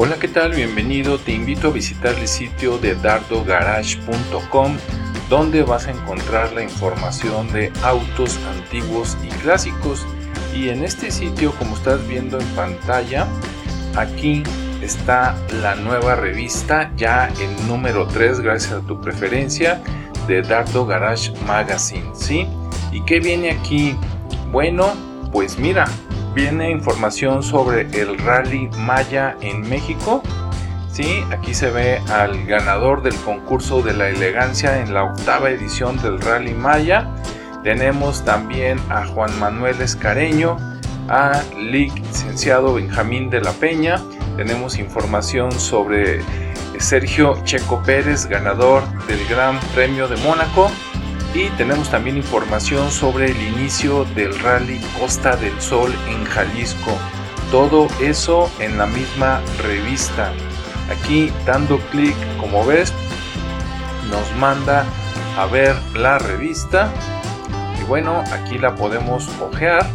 Hola, ¿qué tal? Bienvenido. Te invito a visitar el sitio de dardogarage.com donde vas a encontrar la información de autos antiguos y clásicos. Y en este sitio, como estás viendo en pantalla, aquí está la nueva revista, ya en número 3, gracias a tu preferencia, de Dardo Garage Magazine, ¿sí? ¿Y qué viene aquí? Bueno, pues mira, viene información sobre el Rally Maya en México. Sí, aquí se ve al ganador del concurso de la elegancia en la octava edición del Rally Maya. Tenemos también a Juan Manuel Escareño, a licenciado Benjamín de la Peña. Tenemos información sobre Sergio Checo Pérez, ganador del Gran Premio de Mónaco. Y tenemos también información sobre el inicio del rally Costa del Sol en Jalisco. Todo eso en la misma revista. Aquí dando clic, como ves, nos manda a ver la revista. Y bueno, aquí la podemos ojear.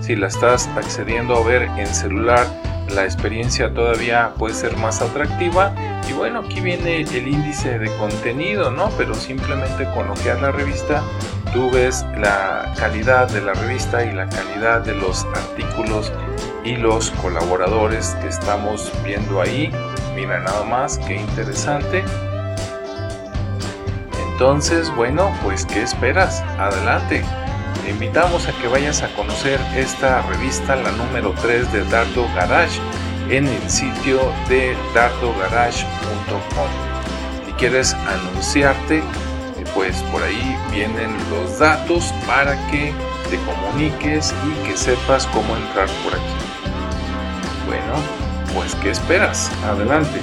Si la estás accediendo a ver en celular, la experiencia todavía puede ser más atractiva y bueno, aquí viene el índice de contenido, ¿no? Pero simplemente con la revista, tú ves la calidad de la revista y la calidad de los artículos y los colaboradores que estamos viendo ahí. Mira nada más, qué interesante. Entonces, bueno, pues ¿qué esperas? Adelante. Te invitamos a que vayas a conocer esta revista, la número 3 de Dardo Garage en el sitio de dardogarage.com. Si quieres anunciarte, eh, pues por ahí vienen los datos para que te comuniques y que sepas cómo entrar por aquí. Bueno, pues ¿qué esperas? Adelante.